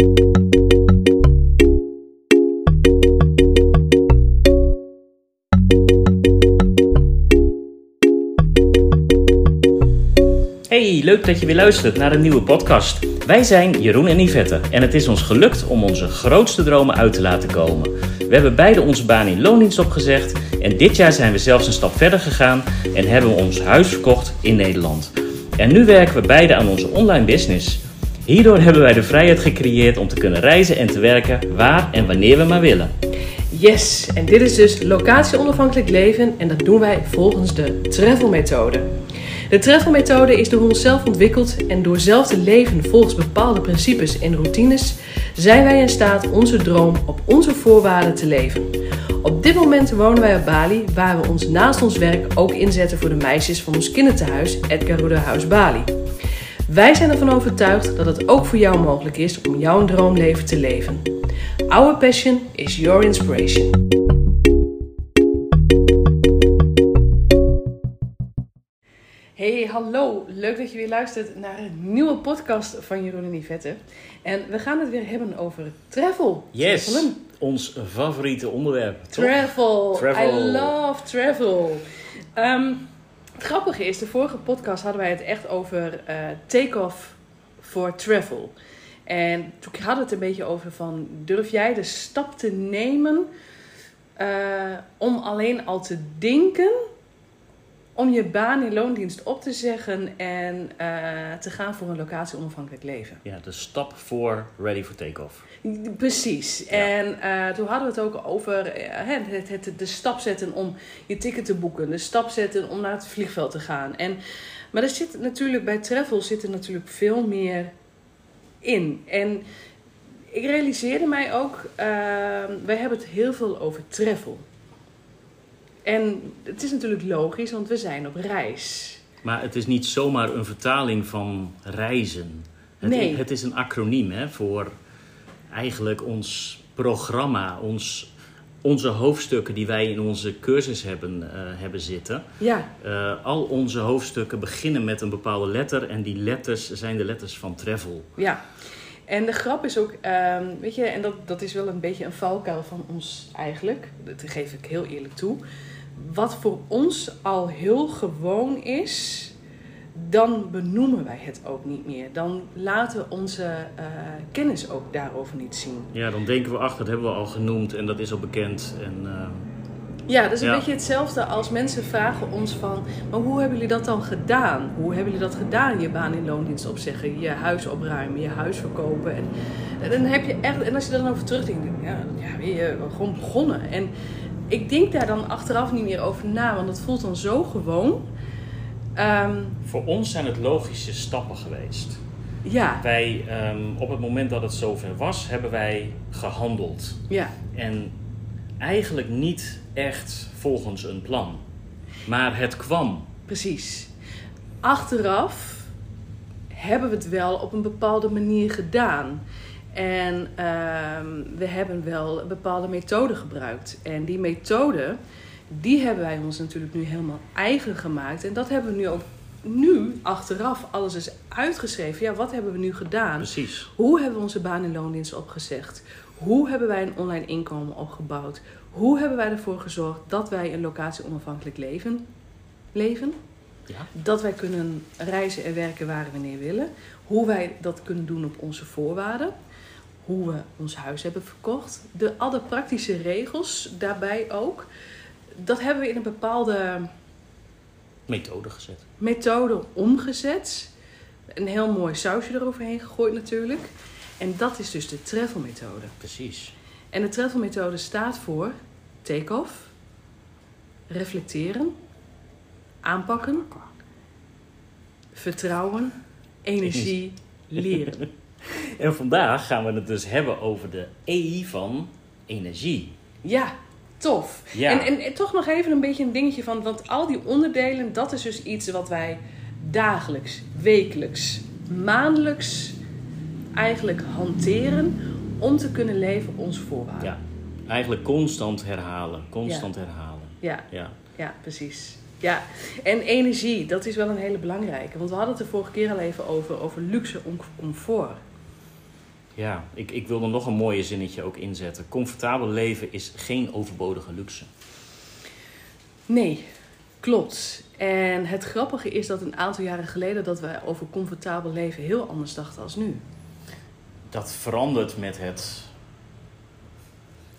Hey, leuk dat je weer luistert naar een nieuwe podcast. Wij zijn Jeroen en Yvette en het is ons gelukt om onze grootste dromen uit te laten komen. We hebben beide onze baan in loondienst opgezegd en dit jaar zijn we zelfs een stap verder gegaan en hebben we ons huis verkocht in Nederland. En nu werken we beide aan onze online business. Hierdoor hebben wij de vrijheid gecreëerd om te kunnen reizen en te werken waar en wanneer we maar willen. Yes, en dit is dus locatie onafhankelijk leven en dat doen wij volgens de travel methode. De travel methode is door onszelf ontwikkeld en door zelf te leven volgens bepaalde principes en routines zijn wij in staat onze droom op onze voorwaarden te leven. Op dit moment wonen wij op Bali, waar we ons naast ons werk ook inzetten voor de meisjes van ons kinderthuis Edgar House Bali. Wij zijn ervan overtuigd dat het ook voor jou mogelijk is om jouw droomleven te leven. Our passion is your inspiration. Hey, hallo. Leuk dat je weer luistert naar een nieuwe podcast van Jeroen en Yvette. En we gaan het weer hebben over travel. Yes, Travelen. ons favoriete onderwerp. Travel. Travel. I love travel. Ehm, grappige is, de vorige podcast hadden wij het echt over eh, take-off voor travel. En toen hadden we het een beetje over van, durf jij de stap te nemen eh, om alleen al te denken om je baan in loondienst op te zeggen en eh, te gaan voor een locatie onafhankelijk leven. Ja, de stap voor Ready for Takeoff. Precies. Ja. En eh, toen hadden we het ook over eh, het, het, de stap zetten om je ticket te boeken. De stap zetten om naar het vliegveld te gaan. En, maar er zit natuurlijk bij travel zit er natuurlijk veel meer in. En ik realiseerde mij ook, wij hebben het heel veel over travel. En het is natuurlijk logisch, want we zijn op reis. Maar het is niet zomaar een vertaling van reizen. Het, Nee. het is een acroniem hè, voor eigenlijk ons programma, ons, onze hoofdstukken die wij in onze cursus hebben, eh, hebben zitten. Ja, Eh, al onze hoofdstukken beginnen met een bepaalde letter en die letters zijn de letters van travel. Ja, en de grap is ook, ehm, weet je, en dat, dat is wel een beetje een valkuil van ons eigenlijk, dat geef ik heel eerlijk toe. Wat voor ons al heel gewoon is, dan benoemen wij het ook niet meer. Dan laten we onze eh, kennis ook daarover niet zien. Ja, dan denken we, ach, dat hebben we al genoemd en dat is al bekend. En, eh, Ja, dat is een Ja. beetje hetzelfde als mensen vragen ons van... maar hoe hebben jullie dat dan gedaan? Hoe hebben jullie dat gedaan, je baan in loondienst opzeggen... je huis opruimen, je huis verkopen? En, en dan heb je echt... En als je er dan over terugdenkt, ja, ja, ben je gewoon begonnen. En ik denk daar dan achteraf niet meer over na, want het voelt dan zo gewoon. Ehm, voor ons zijn het logische stappen geweest. ja, Wij, ehm, op het moment dat het zover was, hebben wij gehandeld. ja, En eigenlijk niet echt volgens een plan. Maar het kwam. precies. Achteraf hebben we het wel op een bepaalde manier gedaan. En ehm, we hebben wel een bepaalde methode gebruikt. En die methode, die hebben wij ons natuurlijk nu helemaal eigen gemaakt. En dat hebben we nu ook nu, achteraf, alles is uitgeschreven. Ja, wat hebben we nu gedaan? Precies. Hoe hebben we onze baan in loondienst opgezegd? Hoe hebben wij een online inkomen opgebouwd? Hoe hebben wij ervoor gezorgd dat wij een locatie onafhankelijk leven? leven? Ja. Dat wij kunnen reizen en werken waar en wanneer willen. Hoe wij dat kunnen doen op onze voorwaarden. Hoe we ons huis hebben verkocht. De, alle praktische regels daarbij ook. Dat hebben we in een bepaalde Methode gezet. methode omgezet. Een heel mooi sausje eroverheen gegooid natuurlijk. En dat is dus de travel methode. Precies. En de travel methode staat voor take-off, reflecteren, aanpakken, vertrouwen, energie, leren. En vandaag gaan we het dus hebben over de E van energie. Ja, tof. Ja. En, en, en toch nog even een beetje een dingetje van, want al die onderdelen, dat is dus iets wat wij dagelijks, wekelijks, maandelijks eigenlijk hanteren om te kunnen leven onze voorwaarden. Ja. Eigenlijk constant herhalen. Constant herhalen. ja. Ja. Ja, precies. Ja, en energie, dat is wel een hele belangrijke. Want we hadden het de vorige keer al even over, over luxe comfort. Ja, ik, ik wil er nog een mooie zinnetje ook inzetten. Comfortabel leven is geen overbodige luxe. Nee, klopt. En het grappige is dat een aantal jaren geleden dat we over comfortabel leven heel anders dachten als nu. Dat verandert met het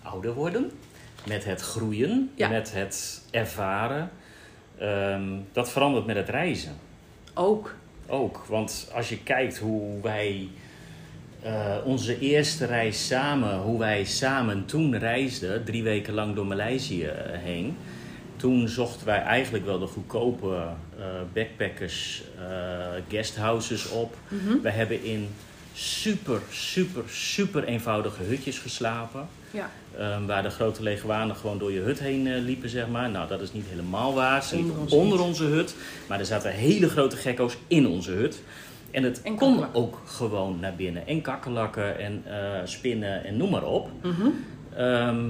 ouder worden, met het groeien, Ja. met het ervaren. Ehm, dat verandert met het reizen Ook. ook. Want als je kijkt hoe wij eh, onze eerste reis samen, hoe wij samen toen reisden, drie weken lang door Maleisië eh, heen. Toen zochten wij eigenlijk wel de goedkope eh, backpackers, eh guesthouses op. Mhm. We hebben in super, super, super eenvoudige hutjes geslapen. Ja. Ehm, waar de grote leguanen gewoon door je hut heen liepen, zeg maar. Nou, dat is niet helemaal waar. Ze Onder liepen onder hut. onze hut. Maar er zaten hele grote gekko's in onze hut. En het En kon ook gewoon naar binnen. En kakkerlakken en eh, spinnen en noem maar op. Mhm. Ehm,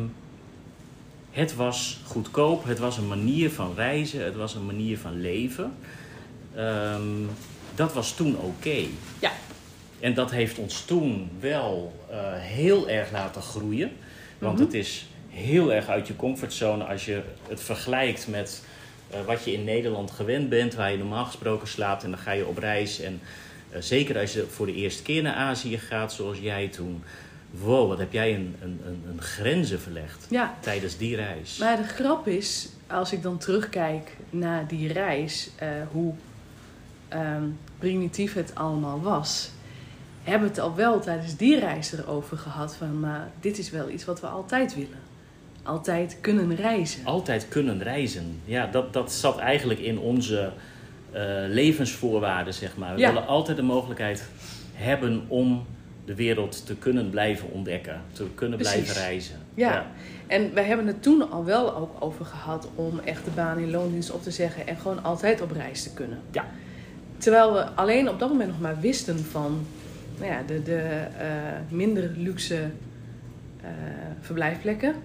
het was goedkoop. Het was een manier van reizen. Het was een manier van leven. Ehm, dat was toen oké. Ja. En dat heeft ons toen wel eh, heel erg laten groeien. Want Mhm. het is heel erg uit je comfortzone als je het vergelijkt met eh, wat je in Nederland gewend bent, waar je normaal gesproken slaapt en dan ga je op reis. En zeker als je voor de eerste keer naar Azië gaat, zoals jij toen. Wow, wat heb jij een, een, een, een grenzen verlegd Ja. tijdens die reis. Maar de grap is, als ik dan terugkijk naar die reis, eh, hoe ehm, primitief het allemaal was, hebben we het al wel tijdens die reis erover gehad van, maar dit is wel iets wat we altijd willen. Altijd kunnen reizen. Altijd kunnen reizen. Ja, dat, dat zat eigenlijk in onze eh, levensvoorwaarden, zeg maar. We Ja. willen altijd de mogelijkheid hebben om de wereld te kunnen blijven ontdekken. Te kunnen Precies. blijven reizen. Ja. En wij hebben het toen al wel ook over gehad om echt de baan in loondienst op te zeggen en gewoon altijd op reis te kunnen. Ja. Terwijl we alleen op dat moment nog maar wisten van nou ja, de, de eh, minder luxe eh, verblijfplekken,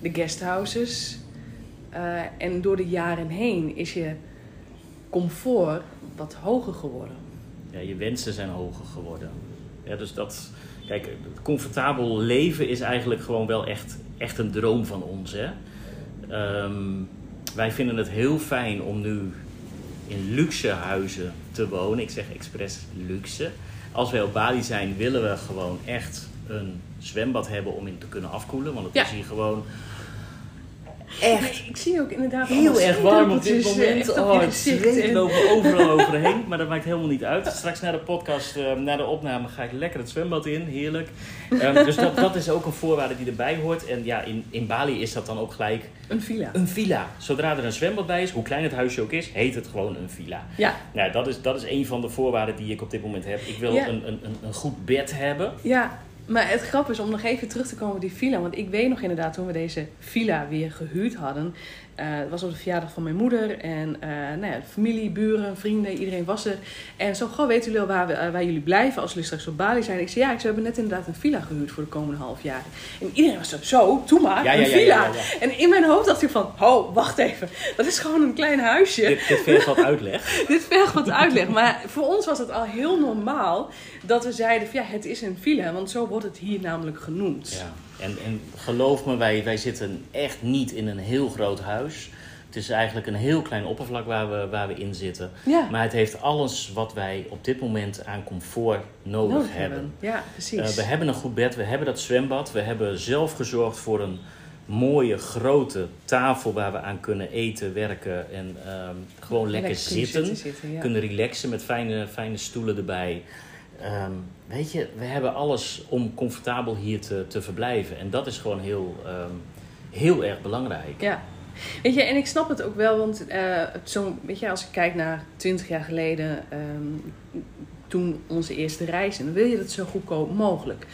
de guesthouses. Eh, en door de jaren heen is je comfort wat hoger geworden. Ja, je wensen zijn hoger geworden. Ja, dus dat, kijk, het comfortabel leven is eigenlijk gewoon wel echt, echt een droom van ons. Hè? Ehm, wij vinden het heel fijn om nu in luxe huizen te wonen. Ik zeg expres luxe. Als wij op Bali zijn, willen we gewoon echt een zwembad hebben om in te kunnen afkoelen. Want het Ja. is hier gewoon Nee, ik zie ook inderdaad heel erg warm op dit eh, moment. echt op Oh, het zweet En- lopen overal overheen. Maar dat maakt helemaal niet uit. Straks na de podcast, eh, na de opname, ga ik lekker het zwembad in. Heerlijk. Ehm, dus dat, dat is ook een voorwaarde die erbij hoort. En ja, in, in Bali is dat dan ook gelijk Een villa. een villa. Zodra er een zwembad bij is, hoe klein het huisje ook is, heet het gewoon een villa. Ja, Nou, dat is, dat is een van de voorwaarden die ik op dit moment heb. Ik wil Ja. een, een, een, een goed bed hebben. Ja, maar het grap is om nog even terug te komen op die villa. Want ik weet nog inderdaad toen we deze villa weer gehuurd hadden. Eh, het was op de verjaardag van mijn moeder. En eh, nou ja, familie, buren, vrienden, iedereen was er. En zo, goh, weten jullie al waar, we, eh, waar jullie blijven als jullie straks op Bali zijn? Ik zei, ja, ik zei, we hebben net inderdaad een villa gehuurd voor de komende half jaar. En iedereen was zo, zo, doe maar, Ja, ja, een villa. En in mijn hoofd dacht ik van, oh, wacht even. Dat is gewoon een klein huisje. Dit, dit vergt wat uitleg. Dit vergt wat uitleg. Maar voor ons was het al heel normaal dat we zeiden: van, ja, het is een villa, want zo wordt het hier namelijk genoemd. Ja. En, en geloof me, wij, wij zitten echt niet in een heel groot huis. Het is eigenlijk een heel klein oppervlak waar we, waar we in zitten. Ja, Maar het heeft alles wat wij op dit moment aan comfort nodig, nodig hebben. Ja, precies. Eh, we hebben een goed bed, we hebben dat zwembad. We hebben zelf gezorgd voor een mooie grote tafel waar we aan kunnen eten, werken en ehm, gewoon lekker, kunnen zitten. zitten, ja. Kunnen relaxen met fijne, fijne stoelen erbij. Ehm, weet je, we hebben alles om comfortabel hier te, te verblijven. En dat is gewoon heel, ehm, heel erg belangrijk. Ja. Weet je, en ik snap het ook wel, want eh, zo, weet je, als ik kijk naar 20 jaar geleden, ehm, toen onze eerste reis, en dan wil je dat zo goedkoop mogelijk.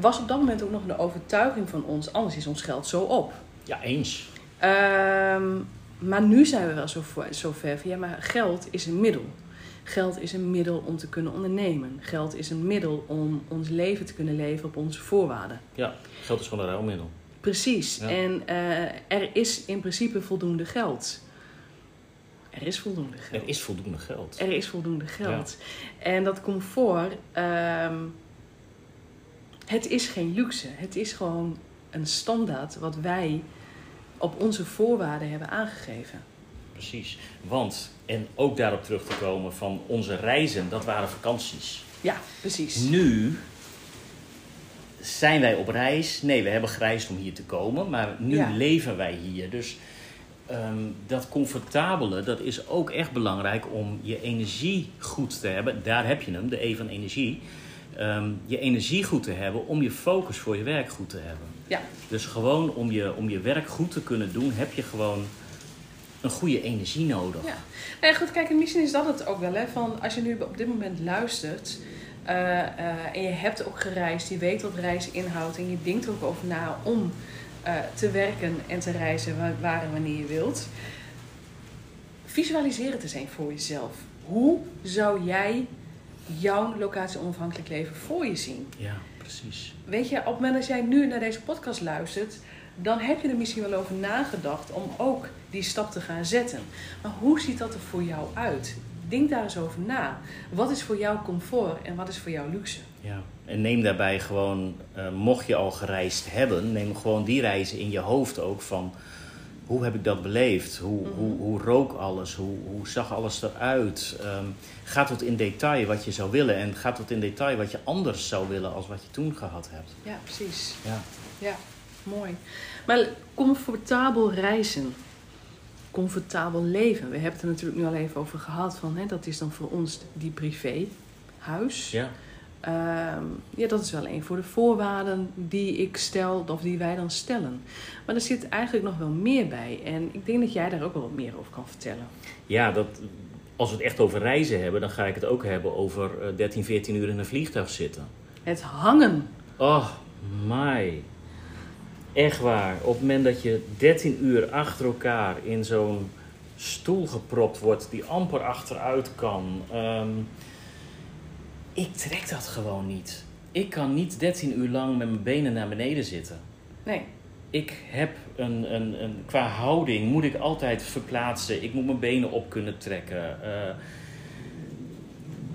Was op dat moment ook nog een overtuiging van ons, anders is ons geld zo op. Ja, eens. Maar nu zijn we wel zo, ver van ja, maar geld is een middel. Geld is een middel om te kunnen ondernemen. Geld is een middel om ons leven te kunnen leven op onze voorwaarden. Ja, geld is gewoon een ruilmiddel. Precies. Ja. En eh, er is in principe voldoende geld. Er is voldoende geld. Er is voldoende geld. Er is voldoende geld. En dat comfort, ehm, Het is geen luxe. Het is gewoon een standaard wat wij op onze voorwaarden hebben aangegeven. Precies. Want, en ook daarop terug te komen van onze reizen, dat waren vakanties. Ja, precies. Nu zijn wij op reis. Nee, we hebben gereisd om hier te komen, maar nu Ja. leven wij hier. Dus ehm, dat comfortabele, dat is ook echt belangrijk om je energie goed te hebben. Daar heb je hem, de E van energie. Ehm, je energie goed te hebben om je focus voor je werk goed te hebben. Ja, Dus gewoon om je, om je werk goed te kunnen doen, heb je gewoon een goede energie nodig. Ja. Nou ja, goed, kijk, en misschien is dat het ook wel. Hè, van als je nu op dit moment luistert eh, eh, en je hebt ook gereisd, je weet wat reizen inhoudt en je denkt er ook over na om eh, te werken en te reizen waar, waar en wanneer je wilt. Visualiseer het eens een voor jezelf. Hoe zou jij jouw locatie onafhankelijk leven voor je zien? Ja, precies. Weet je, op het moment dat jij nu naar deze podcast luistert, dan heb je er misschien wel over nagedacht om ook die stap te gaan zetten. Maar hoe ziet dat er voor jou uit? Denk daar eens over na. Wat is voor jou comfort en wat is voor jou luxe? Ja. En neem daarbij gewoon, eh, mocht je al gereisd hebben, neem gewoon die reizen in je hoofd ook van hoe heb ik dat beleefd? Hoe, hoe, hoe rook alles? Hoe, hoe zag alles eruit? Ehm ga tot in detail wat je zou willen en ga tot in detail wat je anders zou willen als wat je toen gehad hebt. Ja, precies. Ja, Ja, mooi. Maar comfortabel reizen. Comfortabel leven. We hebben het er natuurlijk nu al even over gehad. Van, hè, dat is dan voor ons die privé huis. ja. Ehm, ja, dat is wel een voor de voorwaarden die ik stel, of die wij dan stellen. Maar er zit eigenlijk nog wel meer bij. En ik denk dat jij daar ook wel wat meer over kan vertellen. ja dat, als we het echt over reizen hebben, dan ga ik het ook hebben over eh, 13, 14 uur in een vliegtuig zitten. Het hangen. Oh, my. Echt waar. Op het moment dat je 13 uur achter elkaar in zo'n stoel gepropt wordt die amper achteruit kan. ehm, ik trek dat gewoon niet. Ik kan niet 13 uur lang met mijn benen naar beneden zitten. Nee. Ik heb een, een, een qua houding moet ik altijd verplaatsen. Ik moet mijn benen op kunnen trekken. Eh,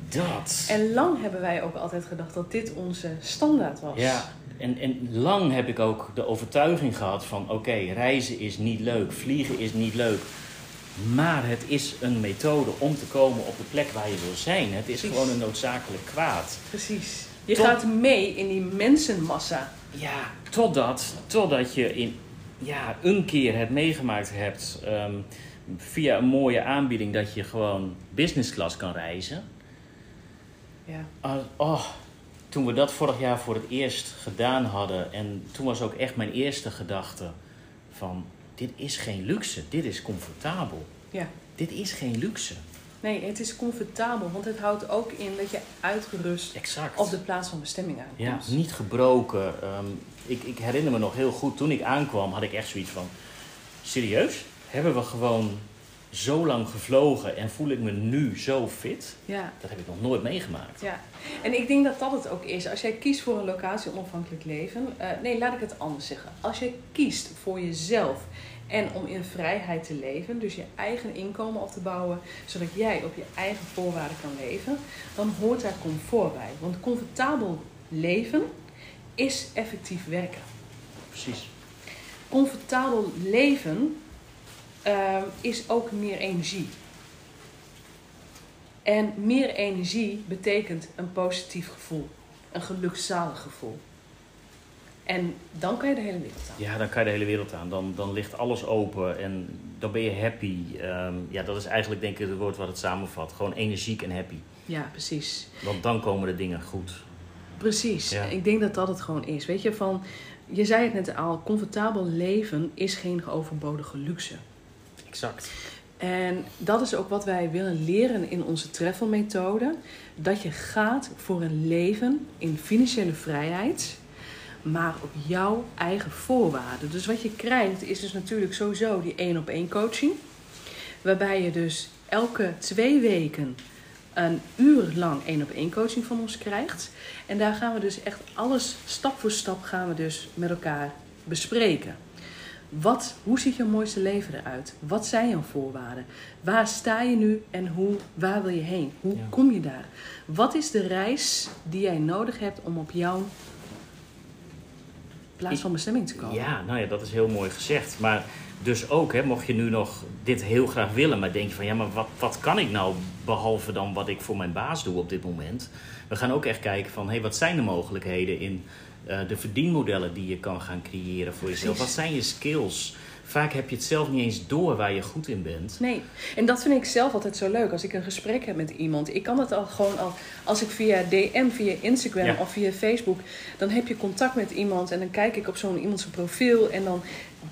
dat. En lang hebben wij ook altijd gedacht dat dit onze standaard was. Ja, en, en lang heb ik ook de overtuiging gehad van... oké, reizen is niet leuk, vliegen is niet leuk. Maar het is een methode om te komen op de plek waar je wil zijn. Het is Precies. gewoon een noodzakelijk kwaad. Precies. Je Tot- gaat mee in die mensenmassa. Ja, totdat, totdat je in, ja, een keer het meegemaakt hebt... ehm, via een mooie aanbieding dat je gewoon business class kan reizen... Ja. Ah, oh, toen we dat vorig jaar voor het eerst gedaan hadden. En toen was ook echt mijn eerste gedachte van... Dit is geen luxe, dit is comfortabel. ja. Dit is geen luxe. Nee, het is comfortabel, want het houdt ook in dat je uitgerust Exact. op de plaats van bestemming ja, aankomt. niet gebroken. Ehm, ik, ik herinner me nog heel goed, toen ik aankwam had ik echt zoiets van... Serieus? Hebben we gewoon zo lang gevlogen en voel ik me nu zo fit? Ja. Dat heb ik nog nooit meegemaakt. Ja, en ik denk dat dat het ook is. Als jij kiest voor een locatie onafhankelijk leven. eh, nee, laat ik het anders zeggen. Als jij kiest voor jezelf en om in vrijheid te leven, dus je eigen inkomen op te bouwen, zodat jij op je eigen voorwaarden kan leven, dan hoort daar comfort bij. Want comfortabel leven is effectief werken. Precies. Comfortabel leven eh, is ook meer energie. En meer energie betekent een positief gevoel. Een gelukzalig gevoel. En dan kan je de hele wereld aan. Ja, dan kan je de hele wereld aan. Dan, dan ligt alles open en dan ben je happy. Ehm, ja, dat is eigenlijk denk ik het woord wat het samenvat. Gewoon energiek en happy. Ja, precies. Want dan komen de dingen goed. Precies. Ja. Ik denk dat dat het gewoon is. Weet je, van, je zei het net al, comfortabel leven is geen overbodige luxe. Exact. En dat is ook wat wij willen leren in onze travel methode. Dat je gaat voor een leven in financiële vrijheid, maar op jouw eigen voorwaarden. Dus wat je krijgt is dus natuurlijk sowieso die één op één coaching. Waarbij je dus elke twee weken een uur lang één op één coaching van ons krijgt. En daar gaan we dus echt alles stap voor stap gaan we dus met elkaar bespreken. Wat, hoe ziet jouw mooiste leven eruit? Wat zijn jouw voorwaarden? Waar sta je nu en hoe, waar wil je heen? Hoe Ja. kom je daar? Wat is de reis die jij nodig hebt om op jouw plaats van bestemming te komen. Ja, nou ja, dat is heel mooi gezegd. Maar dus ook, hè, mocht je nu nog dit heel graag willen, maar denk je van ja, maar wat, wat kan ik nou behalve dan wat ik voor mijn baas doe op dit moment? We gaan ook echt kijken van hé, hey, wat zijn de mogelijkheden in de verdienmodellen die je kan gaan creëren voor jezelf? Wat zijn je skills? Vaak heb je het zelf niet eens door waar je goed in bent. Nee, en dat vind ik zelf altijd zo leuk. Als ik een gesprek heb met iemand. Ik kan het al gewoon al, als ik via DM, via Instagram of via Facebook. Dan heb je contact met iemand en dan kijk ik op zo'n iemands profiel. En dan,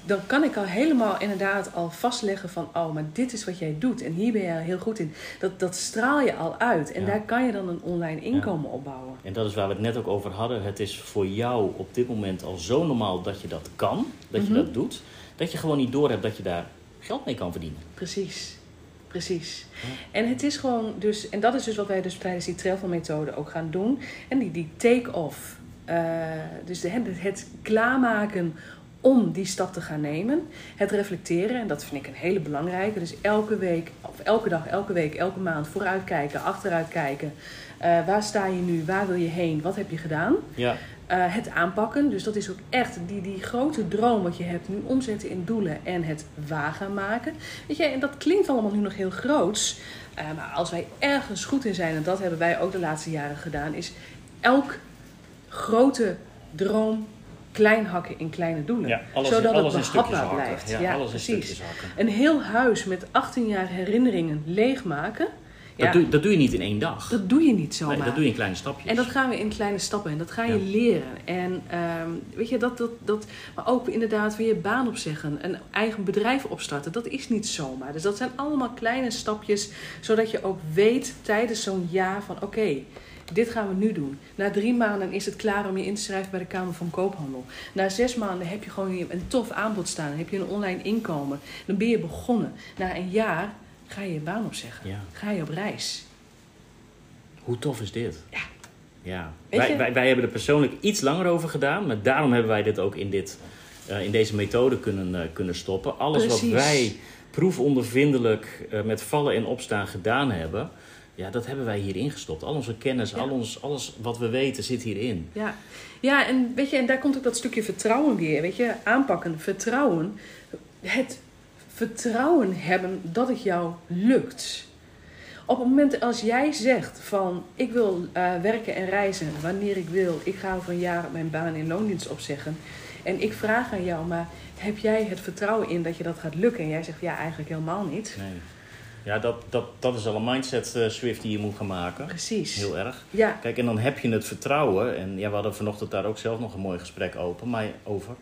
dan kan ik al helemaal inderdaad al vastleggen van, oh, maar dit is wat jij doet. En hier ben je heel goed in. Dat, dat straal je al uit. En daar kan je dan een online inkomen opbouwen. En dat is waar we het net ook over hadden. Het is voor jou op dit moment al zo normaal dat je dat kan. Dat je mhm. dat doet dat je gewoon niet door hebt dat je daar geld mee kan verdienen. Precies. Precies. En het is gewoon dus, en dat is dus wat wij dus tijdens die travel methode ook gaan doen. En die, die take-off. Uh, dus de, het klaarmaken om die stap te gaan nemen. Het reflecteren, en dat vind ik een hele belangrijke. Dus elke week, of elke dag, elke week, elke maand vooruitkijken, achteruit kijken. Uh, waar sta je nu? Waar wil je heen? Wat heb je gedaan? Ja. Uh, het aanpakken. Dus dat is ook echt die, die grote droom wat je hebt nu omzetten in doelen en het wagen maken. Weet je, en dat klinkt allemaal nu nog heel groots. Uh, maar als wij ergens goed in zijn, en dat hebben wij ook de laatste jaren gedaan, is elk grote droom klein hakken in kleine doelen. Ja, alles, zodat alles het behapbaar blijft. Ja, alles precies. Een heel huis met 18 jaar herinneringen leegmaken dat, doe, dat doe je niet in één dag. Dat doe je niet zomaar. Nee, dat doe je in kleine stapjes. En dat gaan we in kleine stappen en dat ga je leren. En ehm, weet je, dat, dat, dat, maar ook inderdaad weer je baan opzeggen, een eigen bedrijf opstarten, dat is niet zomaar. Dus dat zijn allemaal kleine stapjes, zodat je ook weet tijdens zo'n jaar van oké, dit gaan we nu doen. Na drie maanden is het klaar om je in te schrijven bij de Kamer van Koophandel. Na zes maanden heb je gewoon een tof aanbod staan. Dan heb je een online inkomen. Dan ben je begonnen. Na een jaar ga je je baan opzeggen. Ja. Ga je op reis. Hoe tof is dit? Ja. Ja, wij, wij, wij, hebben er persoonlijk iets langer over gedaan, maar daarom hebben wij dit ook in, dit, uh, in deze methode kunnen, uh, kunnen stoppen. Alles Precies. wat wij proefondervindelijk uh, met vallen en opstaan gedaan hebben, ja, dat hebben wij hierin gestopt. Al onze kennis, al ons, alles wat we weten zit hierin. Ja. ja, en weet je, en daar komt ook dat stukje vertrouwen weer. Weet je, aanpakken, vertrouwen. Het vertrouwen hebben dat het jou lukt. Op het moment als jij zegt van ik wil uh, werken en reizen wanneer ik wil, ik ga over een jaar mijn baan in loondienst opzeggen. En ik vraag aan jou, maar heb jij het vertrouwen in dat je dat gaat lukken? En jij zegt ja, eigenlijk helemaal niet. Nee. Ja, dat, dat, dat is al een mindset uh, swift die je moet gaan maken. Precies. Heel erg. Ja. Kijk, en dan heb je het vertrouwen. En ja, we hadden vanochtend daar ook zelf nog een mooi gesprek open, maar, over.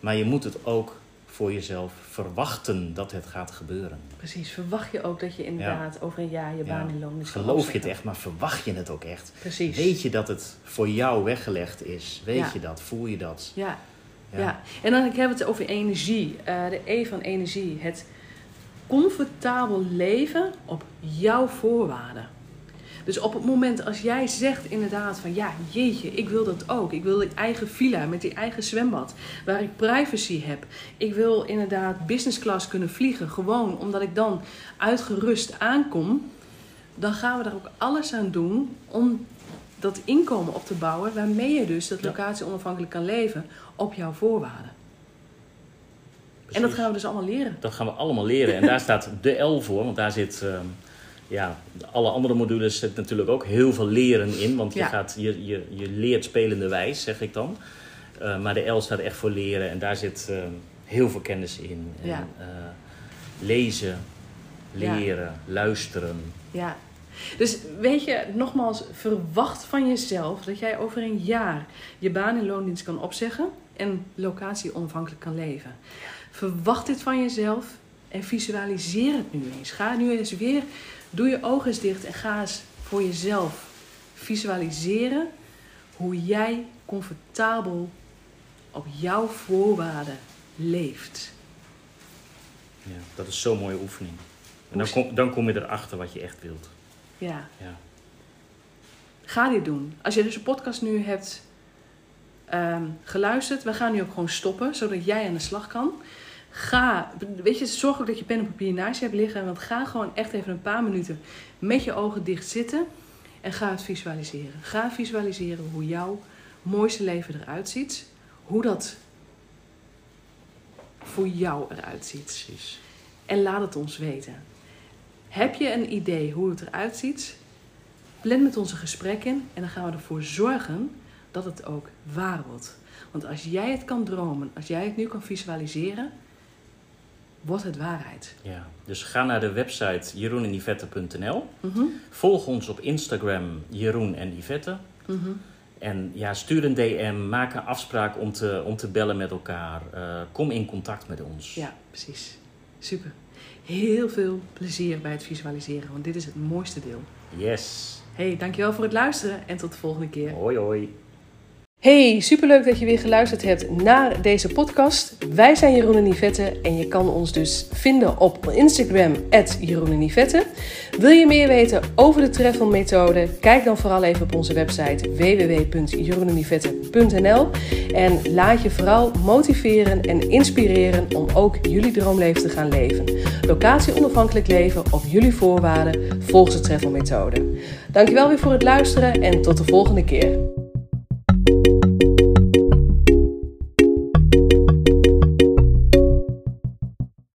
Maar je moet het ook voor jezelf verwachten dat het gaat gebeuren. Precies, verwacht je ook dat je inderdaad over een jaar je baan in loon is. Geloof je het echt, maar verwacht je het ook echt? Precies. Weet je dat het voor jou weggelegd is? Weet je dat? Voel je dat? Ja. ja. en dan heb ik het over energie. Uh, de E van energie. Het comfortabel leven op jouw voorwaarden. Dus op het moment als jij zegt inderdaad van ja, jeetje, ik wil dat ook. Ik wil die eigen villa met die eigen zwembad waar ik privacy heb. Ik wil inderdaad business class kunnen vliegen, gewoon omdat ik dan uitgerust aankom. Dan gaan we daar ook alles aan doen om dat inkomen op te bouwen waarmee je dus dat locatie onafhankelijk kan leven op jouw voorwaarden. En dat gaan we dus allemaal leren. Dat gaan we allemaal leren. En daar staat de L voor, want daar zit ehm, ja, alle andere modules zit natuurlijk ook heel veel leren in. Want je, gaat, je, je, je leert spelende wijs, zeg ik dan. Uh, maar de L staat echt voor leren en daar zit uh, heel veel kennis in. En, ja. uh, lezen, leren, ja. luisteren. Ja. Dus weet je, nogmaals, verwacht van jezelf dat jij over een jaar je baan in loondienst kan opzeggen en locatie onafhankelijk kan leven. Verwacht dit van jezelf en visualiseer het nu eens. Ga nu eens weer Doe je ogen eens dicht en ga eens voor jezelf visualiseren hoe jij comfortabel op jouw voorwaarden leeft. Ja, dat is zo'n mooie oefening. En dan kom, dan kom je erachter wat je echt wilt. Ja. ja. Ga dit doen. Als je deze podcast nu hebt um, geluisterd, we gaan nu ook gewoon stoppen, zodat jij aan de slag kan. Ga, weet je, zorg ook dat je pen en papier naast je hebt liggen. Want ga gewoon echt even een paar minuten met je ogen dicht zitten. En ga het visualiseren. Ga visualiseren hoe jouw mooiste leven eruit ziet. Hoe dat voor jou eruit ziet. Precies. En laat het ons weten. Heb je een idee hoe het eruit ziet? Plan met ons een gesprek in en dan gaan we ervoor zorgen dat het ook waar wordt. Want als jij het kan dromen, als jij het nu kan visualiseren, wordt het waarheid. Ja, dus ga naar de website jeroenenivette.nl. Mhm, Volg ons op Instagram Jeroen en Yvette. mhm. En ja, stuur een DM, maak een afspraak om te, om te bellen met elkaar. Eh, kom in contact met ons. Ja, precies. Super. Heel veel plezier bij het visualiseren, want dit is het mooiste deel. Yes. Hey, dankjewel voor het luisteren en tot de volgende keer. Hoi hoi. Hey, superleuk dat je weer geluisterd hebt naar deze podcast. Wij zijn Jeroen en Yvette en je kan ons dus vinden op Instagram, Jeroen en Yvette. Wil je meer weten over de Treffel methode? Kijk dan vooral even op onze website www.jeroenenivette.nl en laat je vooral motiveren en inspireren om ook jullie droomleven te gaan leven. Locatie onafhankelijk leven op jullie voorwaarden volgens de Treffel methode. Dankjewel weer voor het luisteren en tot de volgende keer.